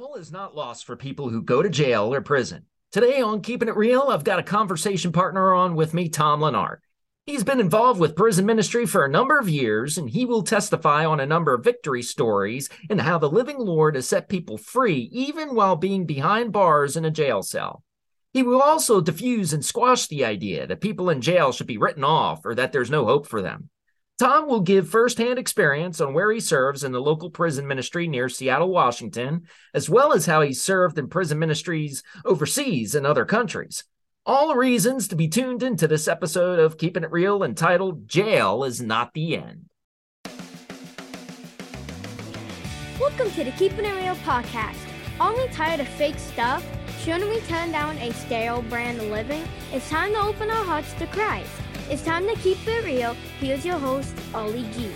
All is not lost for people who go to jail or prison. Today on Keeping It Real, I've got a conversation partner on with me, Tom Lenart. He's been involved with prison ministry for a number of years, and he will testify on a number of victory stories and how the living Lord has set people free, even while being behind bars in a jail cell. He will also diffuse and squash the idea that people in jail should be written off or that there's no hope for them. Tom will give firsthand experience on where he serves in the local prison ministry near Seattle, Washington, as well as how he served in prison ministries overseas in other countries. All reasons to be tuned into this episode of Keeping It Real entitled Jail is Not the End. Welcome to the Keeping It Real podcast. Only tired of fake stuff? Shouldn't we turn down a stale brand of living? It's time to open our hearts to Christ. It's time to keep it real. Here's your host, Ollie G.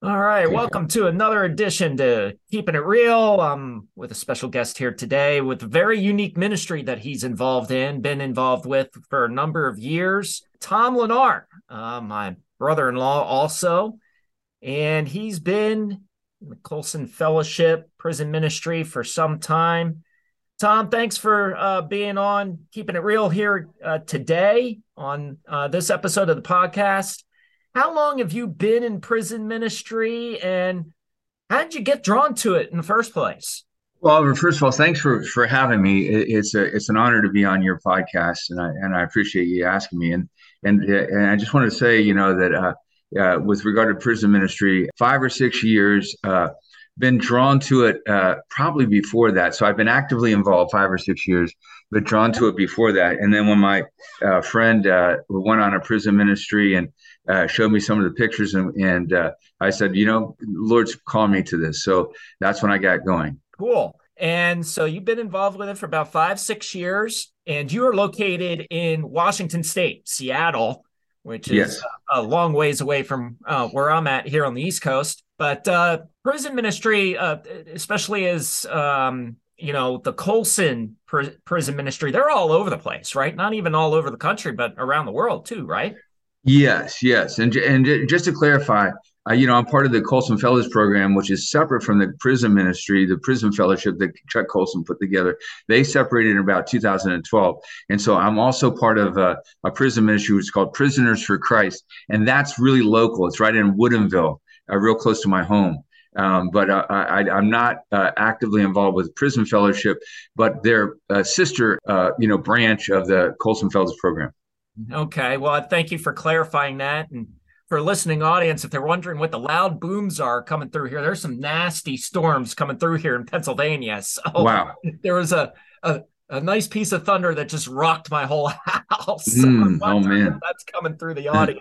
All right, welcome to another edition to Keeping It Real. I'm with a special guest here today with a very unique ministry that he's involved in, been involved with for a number of years. Tom Lenart, uh, my brother-in-law, also, and he's been in the Colson Fellowship Prison Ministry for some time. Tom, thanks for uh, being on Keeping It Real here uh, today on uh, this episode of the podcast. How long have you been in prison ministry and how did you get drawn to it in the first place? Well, first of all, thanks for for having me. It's a it's an honor to be on your podcast, and I and I appreciate you asking me. And and and I just want to say, you know, that uh, uh, with regard to prison ministry, five or six years, uh, been drawn to it uh, probably before that. So I've been actively involved five or six years, but drawn to it before that. And then when my uh, friend uh, went on a prison ministry and uh, showed me some of the pictures, and, and uh, I said, you know, Lord's called me to this. So that's when I got going. Cool. And so you've been involved with it for about five, six years, and you are located in Washington State, Seattle, which is yes. a long ways away from uh, where I'm at here on the East Coast. But uh, prison ministry, uh, especially as um, you know, the Colson pr- prison ministry, they're all over the place, right? Not even all over the country, but around the world too, right? Yes, yes. And and just to clarify, uh, you know, I'm part of the Colson Fellows program, which is separate from the prison ministry, the prison fellowship that Chuck Colson put together. They separated in about 2012. And so I'm also part of a, a prison ministry, which is called Prisoners for Christ. And that's really local. It's right in Woodinville uh, real close to my home. Um, but uh, I, am not uh, actively involved with Prison Fellowship, but they're sister, uh, you know, branch of the Colson Fellows program. Okay, well, thank you for clarifying that, and for listening audience, if they're wondering what the loud booms are coming through here, there's some nasty storms coming through here in Pennsylvania. So wow, there was a, a a nice piece of thunder that just rocked my whole house. Mm, oh man, that's coming through the audio.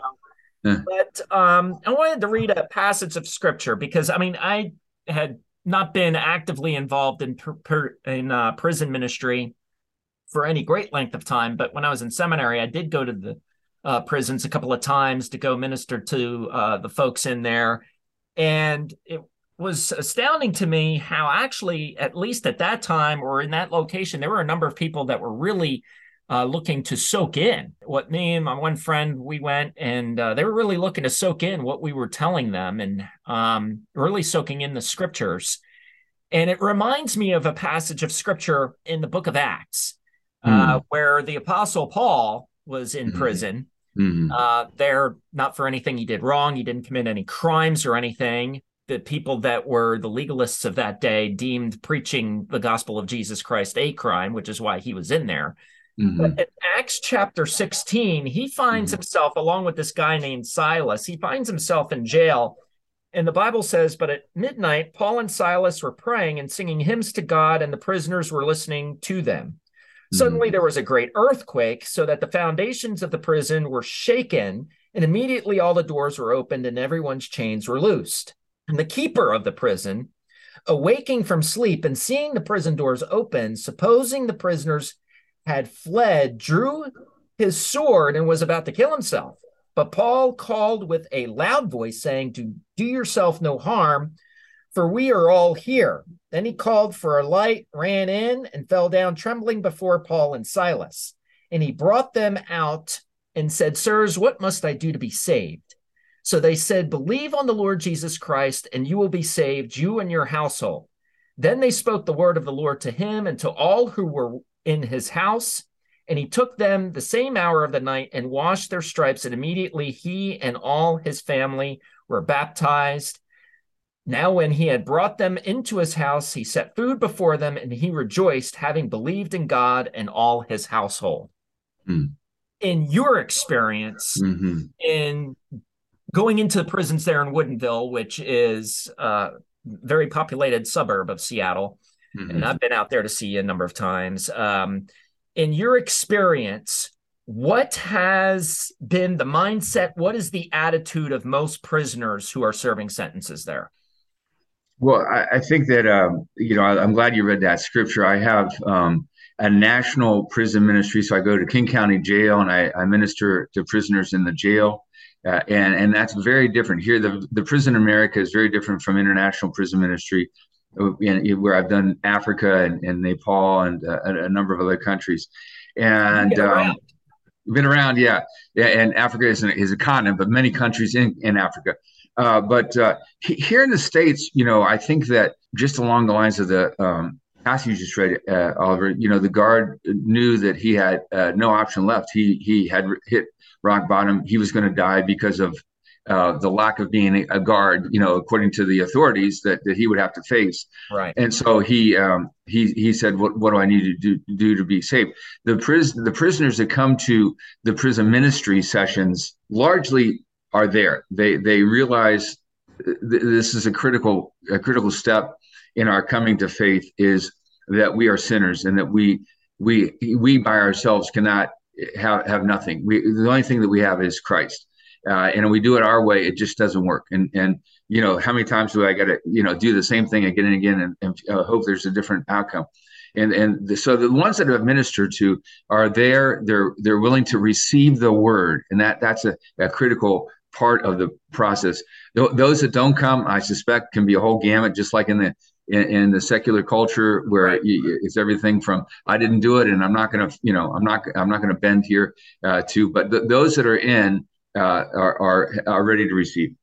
But um, I wanted to read a passage of scripture because I mean I had not been actively involved in per, per, in uh, prison ministry for any great length of time, but when I was in seminary, I did go to the uh, prisons a couple of times to go minister to uh, the folks in there, and it was astounding to me how actually, at least at that time or in that location, there were a number of people that were really uh, looking to soak in what me and my one friend we went and uh, they were really looking to soak in what we were telling them and um, really soaking in the scriptures and it reminds me of a passage of scripture in the book of acts uh, hmm. where the apostle paul was in mm. prison mm. there not for anything he did wrong he didn't commit any crimes or anything the people that were the legalists of that day deemed preaching the gospel of jesus christ a crime which is why he was in there Mm-hmm. But in Acts chapter 16, he finds mm-hmm. himself, along with this guy named Silas, he finds himself in jail. And the Bible says, But at midnight, Paul and Silas were praying and singing hymns to God, and the prisoners were listening to them. Mm-hmm. Suddenly there was a great earthquake, so that the foundations of the prison were shaken, and immediately all the doors were opened and everyone's chains were loosed. And the keeper of the prison, awaking from sleep and seeing the prison doors open, supposing the prisoners had fled, drew his sword, and was about to kill himself. But Paul called with a loud voice, saying, To do yourself no harm, for we are all here. Then he called for a light, ran in, and fell down trembling before Paul and Silas. And he brought them out and said, Sirs, what must I do to be saved? So they said, Believe on the Lord Jesus Christ, and you will be saved, you and your household. Then they spoke the word of the Lord to him and to all who were in his house. And he took them the same hour of the night and washed their stripes. And immediately he and all his family were baptized. Now, when he had brought them into his house, he set food before them, and he rejoiced, having believed in God and all his household. Mm. In your experience, mm-hmm. in going into the prisons there in Woodinville, which is a very populated suburb of Seattle, mm-hmm. and I've been out there to see you a number of times. Um, in your experience, what has been the mindset? What is the attitude of most prisoners who are serving sentences there? Well, I, I think that um, you know I, am glad you read that scripture. I have um, a national prison ministry, so I go to King County Jail and I, I minister to prisoners in the jail, uh, and and that's very different here. The the prison in America is very different from international prison ministry, where I've done Africa and, and Nepal and uh, a, a, number of other countries, and. Um, been around, yeah, yeah, and Africa is, an, is a continent, but many countries in, in Africa. Uh, but uh, here in the states, you know, I think that just along the lines of the um, passage you just read, uh, Oliver, you know, the guard knew that he had uh, no option left. He he had hit rock bottom. He was going to die because of uh, the lack of being a guard, you know, according to the authorities that, that he would have to face. Right. And so he um, he he said, "What what do I need to do, do to be safe?" The prison the prisoners that come to the prison ministry sessions largely are there. They they realize th- this is a critical a critical step in our coming to faith is that we are sinners and that we we we by ourselves cannot have have nothing. We the only thing that we have is Christ. Uh, and we do it our way, it just doesn't work. And and you know how many times do I got to you know do the same thing again and again and, and uh, hope there's a different outcome? And and the, so the ones that I've ministered to are there. They're they're willing to receive the word, and that that's a, a critical part of the process. those that don't come, I suspect, can be a whole gamut, just like in the in, in the secular culture where right. it's everything from I didn't do it and I'm not going to, you know, I'm not I'm not going to bend here uh, to. But th- those that are in uh, are, are are ready to receive.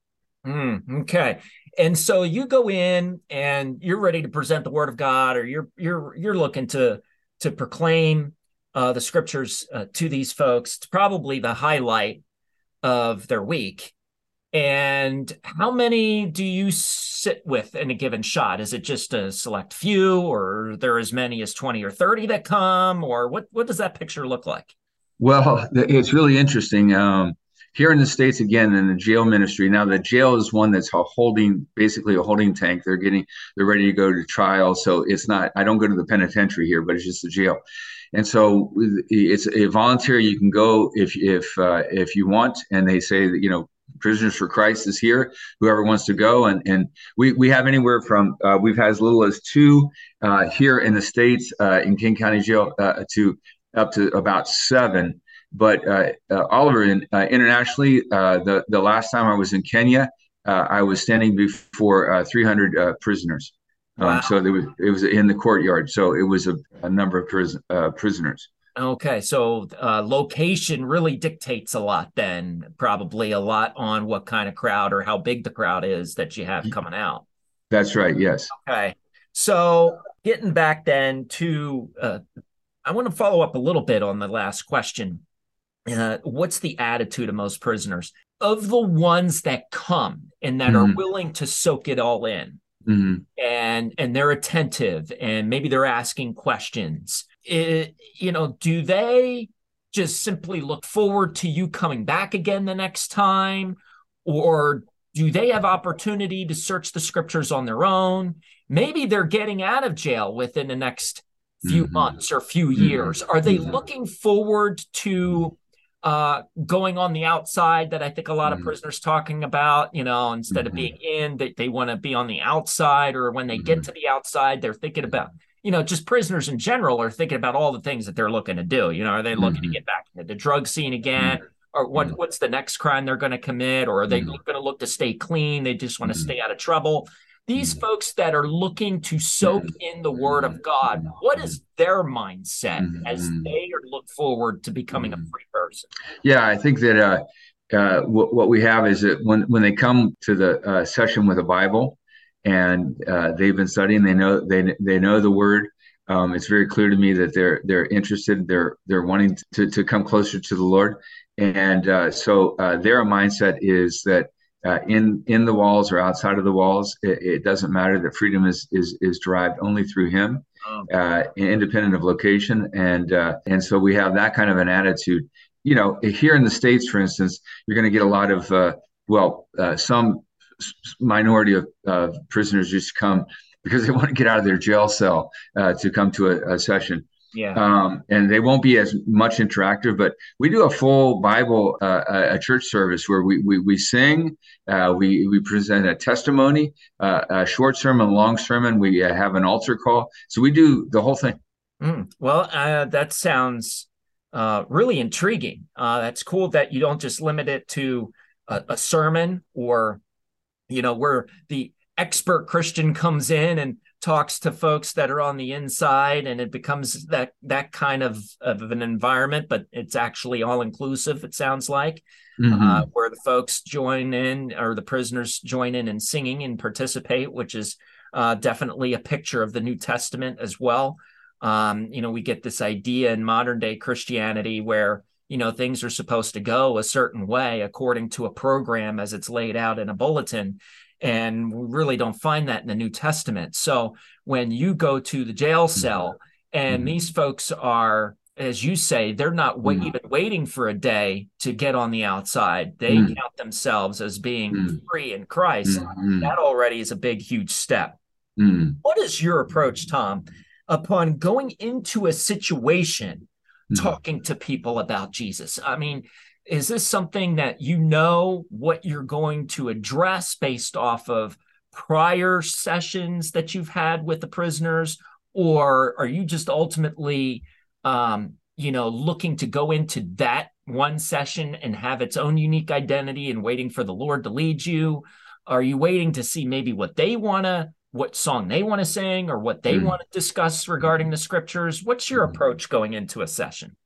Mm, okay. And so you go in and you're ready to present the word of God, or you're you're you're looking to to proclaim uh, the scriptures uh, to these folks. It's probably the highlight of their week. And how many do you sit with in a given shot? Is it just a select few, or there as many as 20 or 30 that come, or what, what does that picture look like? Well, it's really interesting. Um, here in the states, again, in the jail ministry. Now, the jail is one that's a holding, basically a holding tank. They're getting, they're ready to go to trial. So it's not. I don't go to the penitentiary here, but it's just the jail. And so it's a voluntary. You can go if if uh, if you want, and they say that you know Prisoners for Christ is here. Whoever wants to go, and and we we have anywhere from uh, we've had as little as two uh, here in the states uh, in King County Jail uh, to up to about seven. But uh, uh, Oliver, in, internationally, the the last time I was in Kenya, I was standing before 300 prisoners. Um, wow. so there was it was in the courtyard. So it was a, a number of prison, prisoners. Okay, so uh, location really dictates a lot. Then probably a lot on what kind of crowd or how big the crowd is that you have coming out. That's right. Yes. Okay, so getting back then to, uh, I want to follow up a little bit on the last question. Uh, what's the attitude of most prisoners of the ones that come and that mm-hmm. are willing to soak it all in? Mm-hmm. and and they're attentive and maybe they're asking questions it, you know, do they just simply look forward to you coming back again the next time? Or do they have opportunity to search the scriptures on their own? Maybe they're getting out of jail within the next few mm-hmm. months or few mm-hmm. years. Are they mm-hmm. looking forward to uh, going on the outside that I think a lot of mm-hmm. prisoners talking about, you know, instead of being mm-hmm. in, they, they want to be on the outside, or when they get mm-hmm. to the outside, they're thinking about you know, just prisoners in general are thinking about all the things that they're looking to do. You know, are they looking mm-hmm. to get back into the drug scene again? Mm-hmm. Or what, mm-hmm. what's the next crime they're going to commit? Or are they mm-hmm. going to look to stay clean? They just want to mm-hmm. stay out of trouble. These mm-hmm. folks that are looking to soak in the word of God, what is their mindset as they look forward to becoming a free person? Yeah, I think that uh, uh, what, what, we have is that when, when they come to the uh, session with a Bible, and uh, they've been studying. They know they they know the word. Um, it's very clear to me that they're they're interested. They're they're wanting to to come closer to the Lord, and uh, so uh, their mindset is that uh, in in the walls or outside of the walls, it, it, doesn't matter. That freedom is is is derived only through Him, oh. uh, independent of location, and uh, and so we have that kind of an attitude. You know, here in the states, for instance, you're going to get a lot of uh, well, uh, some minority of prisoners just come because they want to get out of their jail cell uh, to come to a, a session. Yeah. Um, and they won't be as much interactive, but we do a full Bible, uh, a church service where we we, we sing, uh, we we present a testimony, uh, a short sermon, long sermon. We uh, have an altar call, so we do the whole thing. Mm. Well, uh, that sounds uh, really intriguing. that's cool that you don't just limit it to a, a sermon or, you know, where the expert Christian comes in and talks to folks that are on the inside and it becomes that that kind of, of an environment but it's actually all inclusive it sounds like mm-hmm. uh, where the folks join in or the prisoners join in and singing and participate which is uh, definitely a picture of the new testament as well um, you know we get this idea in modern day christianity where you know things are supposed to go a certain way according to a program as it's laid out in a bulletin and we really don't find that in the New Testament. So when you go to the jail mm-hmm. cell and mm-hmm. these folks are, as you say, they're not mm-hmm. even waiting for a day to get on the outside. They mm-hmm. count themselves as being mm-hmm. free in Christ. Mm-hmm. That already is a big, huge step. What is your approach, Tom, upon going into a situation? talking to people about Jesus. I mean, is this something that you know what you're going to address based off of prior sessions that you've had with the prisoners or are you just ultimately um, you know looking to go into that one session and have its own unique identity and waiting for the lord to lead you are you waiting to see maybe what they want to what song they want to sing or what they mm. want to discuss regarding the scriptures what's your mm. approach going into a session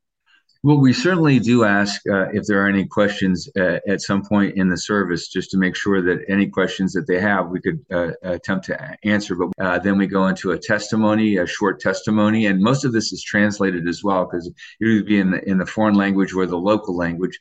well, we certainly do ask uh, if there are any questions uh, at some point in the service, just to make sure that any questions that they have, we could uh, attempt to answer. But uh, then we go into a testimony, a short testimony, and most of this is translated as well because it would be in the, in the foreign language or the local language.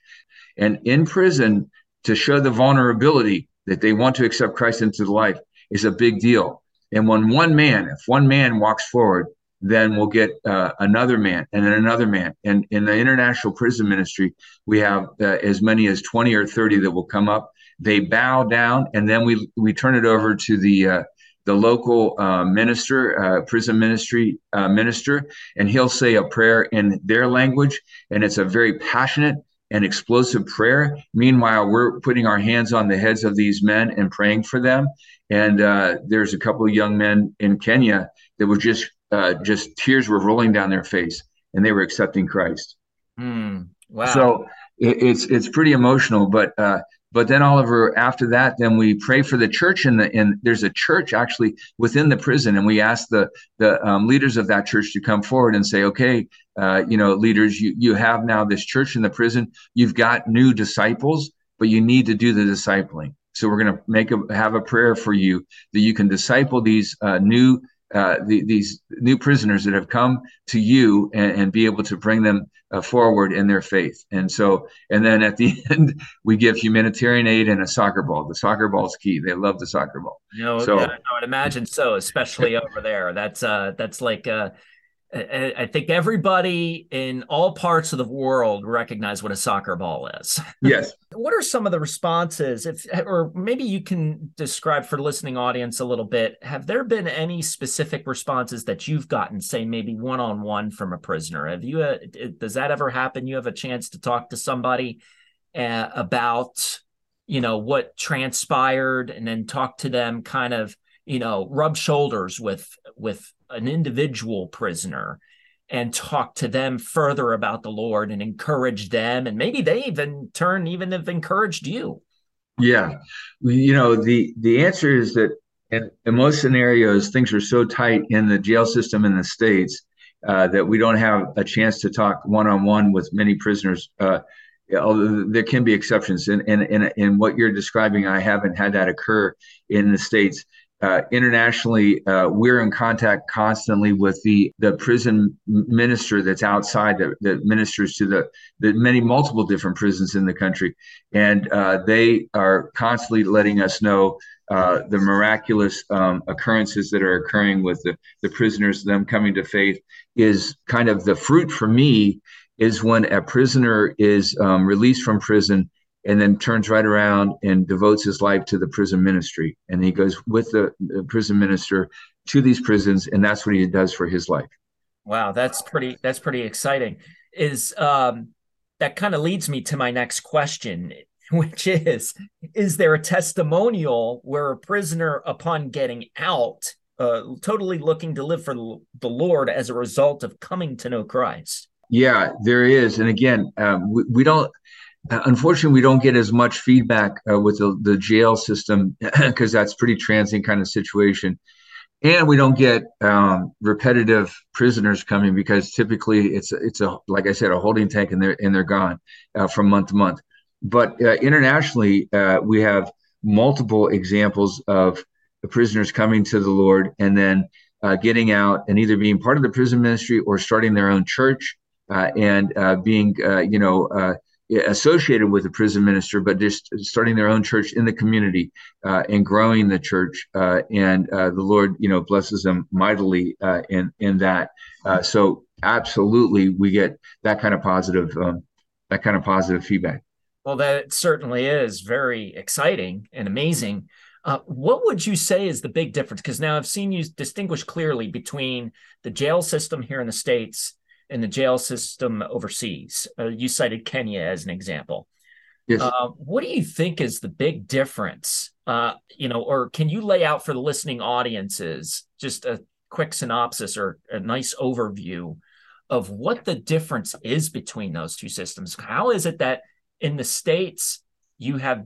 And in prison, to show the vulnerability that they want to accept Christ into the life is a big deal. And when one man, if one man walks forward, then we'll get uh, another man and then another man. And in the international prison ministry, we have uh, as many as 20 or 30 that will come up. They bow down, and then we we turn it over to the uh, the local uh, minister, uh, prison ministry uh, minister, and he'll say a prayer in their language, and it's a very passionate and explosive prayer. Meanwhile, we're putting our hands on the heads of these men and praying for them. And there's a couple of young men in Kenya that were just uh, just tears were rolling down their face and they were accepting Christ. Mm, wow. So it, it's it's pretty emotional, but uh, but then Oliver, after that, then we pray for the church and the and there's a church actually within the prison, and we ask the the um, leaders of that church to come forward and say, okay, uh, you know, leaders, you you have now this church in the prison, you've got new disciples, but you need to do the discipling. So we're going to make a have a prayer for you that you can disciple these uh, new uh, the, these new prisoners that have come to you and, and be able to bring them uh, forward in their faith. And so, and then at the end, we give humanitarian aid and a soccer ball. The soccer ball is key. They love the soccer ball. You know, so, I would imagine so, especially over there. That's uh, that's like uh, I think everybody in all parts of the world recognize what a soccer ball is. Yes. what are some of the responses if or maybe you can describe for listening audience a little bit have there been any specific responses that you've gotten say maybe one-on-one from a prisoner have you uh, does that ever happen you have a chance to talk to somebody uh, about you know what transpired and then talk to them kind of you know rub shoulders with with an individual prisoner and talk to them further about the Lord and encourage them. And maybe they even turn, even have encouraged you. Yeah. You know, the, the answer is that in, in most scenarios, things are so tight in the jail system in the States uh, that we don't have a chance to talk one on one with many prisoners. Uh, there can be exceptions. And in, in, in, in what you're describing, I haven't had that occur in the States. Uh, internationally, uh, we're in contact constantly with the the prison minister that's outside that, that ministers to the the many multiple different prisons in the country, and uh, they are constantly letting us know uh, the miraculous um, occurrences that are occurring with the, the prisoners, them coming to faith, is kind of the fruit for me is when a prisoner is um, released from prison and then turns right around and devotes his life to the prison ministry. And he goes with the, the prison minister to these prisons, and that's what he does for his life. Wow, that's pretty. That's pretty exciting. Is um, that kind of leads me to my next question, which is: Is there a testimonial where a prisoner, upon getting out, uh, totally looking to live for the Lord as a result of coming to know Christ? Yeah, there is, and again, um, we, we don't unfortunately, we don't get as much feedback uh, with the, the jail system because that's pretty transient kind of situation. And we don't get um, repetitive prisoners coming because typically it's it's a like I said a holding tank and they're and they're gone uh, from month to month. But uh, internationally, uh, we have multiple examples of prisoners coming to the Lord and then uh, getting out and either being part of the prison ministry or starting their own church and being you know associated with a prison minister, but just starting their own church in the community uh, and growing the church. Uh, and uh, the Lord, you know, blesses them mightily uh, in in that. Uh, so absolutely, we get that kind of positive um, that kind of positive feedback. Well, that certainly is very exciting and amazing. Uh, what would you say is the big difference? Because now I've seen you distinguish clearly between the jail system here in the states in the jail system overseas. Uh, you cited Kenya as an example. Yes. Uh, what do you think is the big difference? Uh, you know, or can you lay out for the listening audiences just a quick synopsis or a nice overview of what the difference is between those two systems? How is it that in the states you have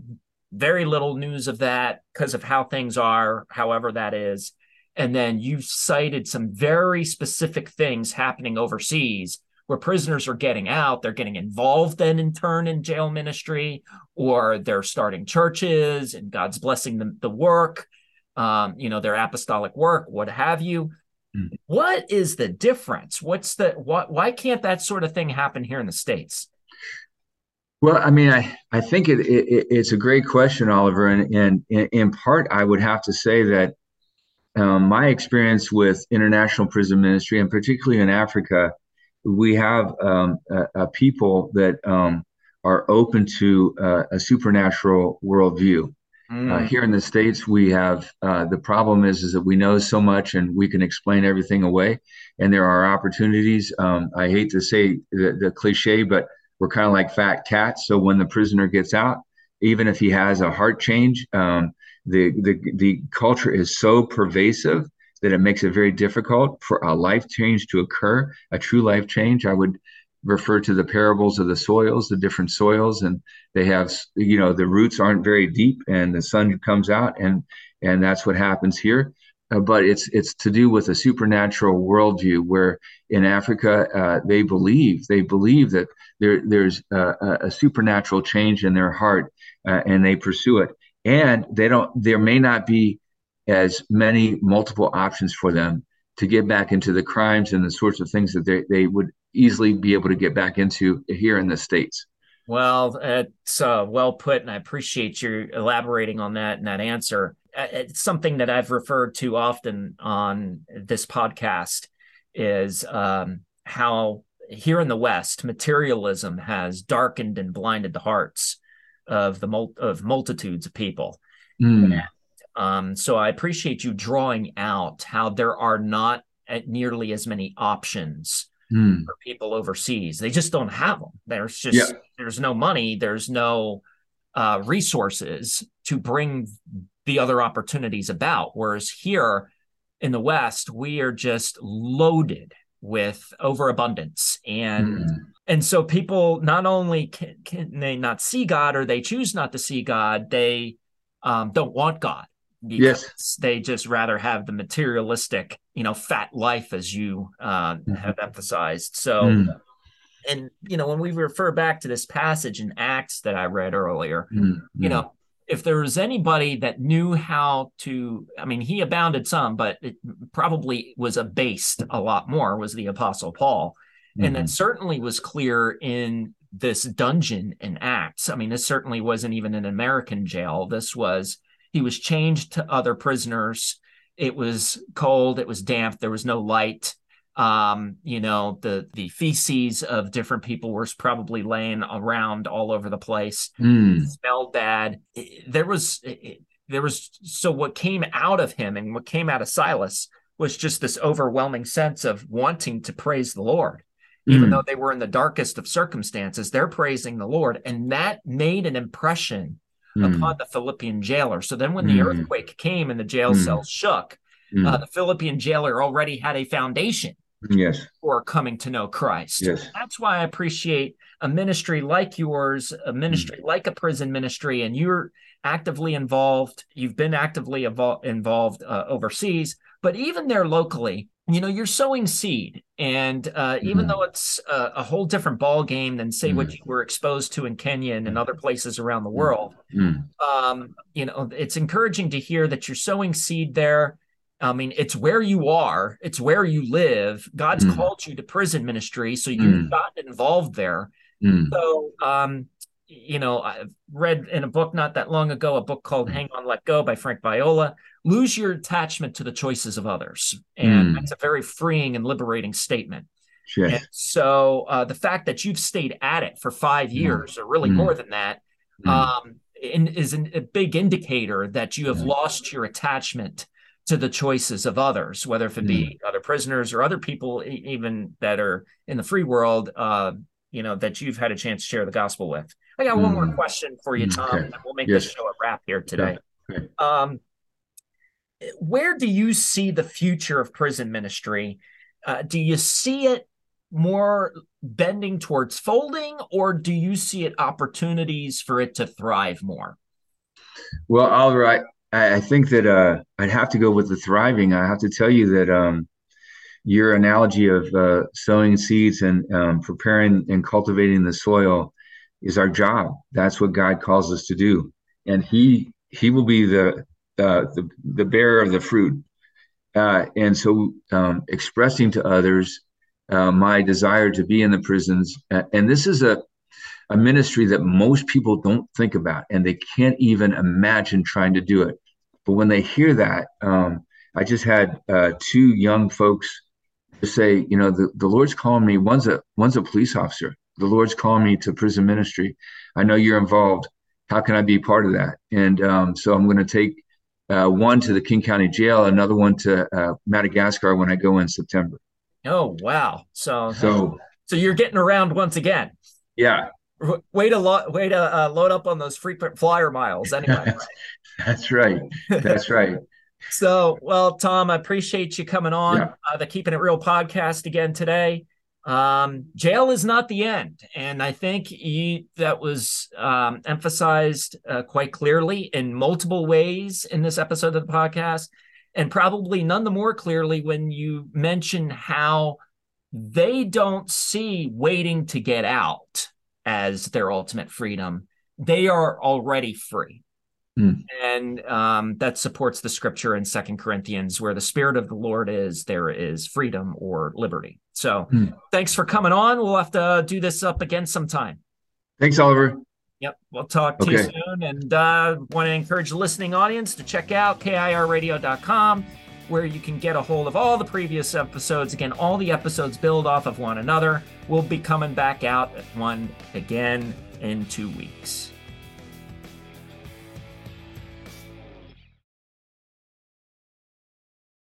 very little news of that because of how things are, however that is, and then you cited some very specific things happening overseas where prisoners are getting out, they're getting involved then in turn in jail ministry, or they're starting churches and God's blessing the, the work, um, you know, their apostolic work, what have you. Mm. What is the difference? What's the what why can't that sort of thing happen here in the States? Well, I mean, I, I think it, it, it's a great question, Oliver. And, and in part, I would have to say that um, my experience with international prison ministry, and particularly in Africa, we have um, a, a, people that um, are open to uh, a supernatural worldview. Mm. Uh, here in the states, we have uh, the problem is is that we know so much and we can explain everything away, and there are opportunities. Um, I hate to say the, the cliche, but we're kind of like fat cats. So when the prisoner gets out, even if he has a heart change, um, the, the the culture is so pervasive that it makes it very difficult for a life change to occur, a true life change. I would refer to the parables of the soils, the different soils, and they have, you know, the roots aren't very deep, and the sun comes out, and and that's what happens here. Uh, but it's it's to do with a supernatural worldview where in Africa uh, they believe they believe that there there's a, a supernatural change in their heart uh, and they pursue it. And they don't there may not be as many multiple options for them to get back into the crimes and the sorts of things that they, they would easily be able to get back into here in the states. Well it's uh, well put and i appreciate you elaborating on that and that answer. Uh, it's something that i've referred to often on this podcast is um, how here in the west materialism has darkened and blinded the hearts of the mul- of multitudes of people. Mm. Um, so I appreciate you drawing out how there are not nearly as many options mm. for people overseas. They just don't have them. There's just yeah. there's no money. There's no uh, resources to bring the other opportunities about. Whereas here in the West, we are just loaded with overabundance and mm. and so people not only can, can, they not see god or they choose not to see god they um, don't want god yes they just rather have the materialistic you know fat life as you uh, mm-hmm. have emphasized so mm. and you know when we refer back to this passage in acts that i read earlier mm. you know if there was anybody that knew how to, I mean, he abounded some, but it probably was abased a lot more, was the Apostle Paul. Mm-hmm. And that certainly was clear in this dungeon in Acts. I mean, this certainly wasn't even an American jail. This was, he was changed to other prisoners. It was cold, it was damp, there was no light um, you know, the the feces of different people were probably laying around all over the place. Mm. smelled bad. there was there was so what came out of him and what came out of Silas was just this overwhelming sense of wanting to praise the Lord. Even mm. though they were in the darkest of circumstances, they're praising the Lord. And that made an impression mm. upon the Philippian jailer. So then when the hmm. earthquake came and the jail hmm. cells shook, hmm. uh, the Philippian jailer already had a foundation yes for coming to know christ yes that's why i appreciate a ministry like yours a ministry mm. like a prison ministry and you're actively involved you've been actively evol- involved uh, overseas but even there locally you know you're sowing seed and uh, even mm. though it's a, a, whole different ball game than say mm. what you were exposed to in kenya and in mm. other places around the world mm. um, you know it's encouraging to hear that you're sowing seed there I mean, it's where you are, it's where you live. God's mm. called you to prison ministry, so you've mm. gotten involved there. Mm. So, um, you know, I've read in a book not that long ago, a book called mm. Hang On, Let Go by Frank Viola. Lose your attachment to the choices of others. And mm. that's a very freeing and liberating statement. Yes. so uh, the fact that you've stayed at it for five mm. years, or really more than that, um, in, is an, a big indicator that you have lost your attachment to the choices of others, whether if it be mm. other prisoners or other people, even that are in the free world, uh, you know, that you've had a chance to share the gospel with. I got mm. one more hmm. question for you, hmm. Tom, okay. and we'll make yes. this show a wrap here today. Okay. Um, where do you see the future of prison ministry? Uh, do you see it more bending towards folding, or do you see it opportunities for it to thrive more? Well, Oliver, I, I, think that uh, I'd have to go with the thriving. I have to tell you that um, your analogy of uh, sowing seeds and um, preparing and cultivating the soil is our job. That's what God calls us to do, and He He will be the uh, the, the bearer of the fruit. Uh, and so, um, expressing to others uh, my desire to be in the prisons, and this is a a ministry that most people don't think about and they can't even imagine trying to do it. But when they hear that, um, I just had uh, two young folks say, you know, the, the Lord's calling me. One's a one's a police officer. The Lord's calling me to prison ministry. I know you're involved. How can I be part of that? And um, so I'm going to take uh, one to the King County Jail, another one to uh, Madagascar when I go in September. Oh wow! So so so you're getting around once again. Yeah, way to lo- way to uh, load up on those frequent flyer miles anyway that's right. That's right. So well tom i appreciate you coming on yeah. uh, the keeping it real podcast again today. Um, jail is not the end and i think you, that was um, emphasized uh, quite clearly in multiple ways in this episode of the podcast and probably none the more clearly when you mention how they don't see waiting to get out as their ultimate freedom, they are already free. Mm. And um, that supports the scripture in Second Corinthians, where the Spirit of the Lord is, there is freedom or liberty. So mm. thanks for coming on. We'll have to do this up again sometime. Thanks, Oliver. Yep. We'll talk to okay. you soon. And uh, want to encourage the listening audience to check out KIRradio.com where you can get a hold of all the previous episodes. Again, all the episodes build off of one another. We'll be coming back out one again in two weeks.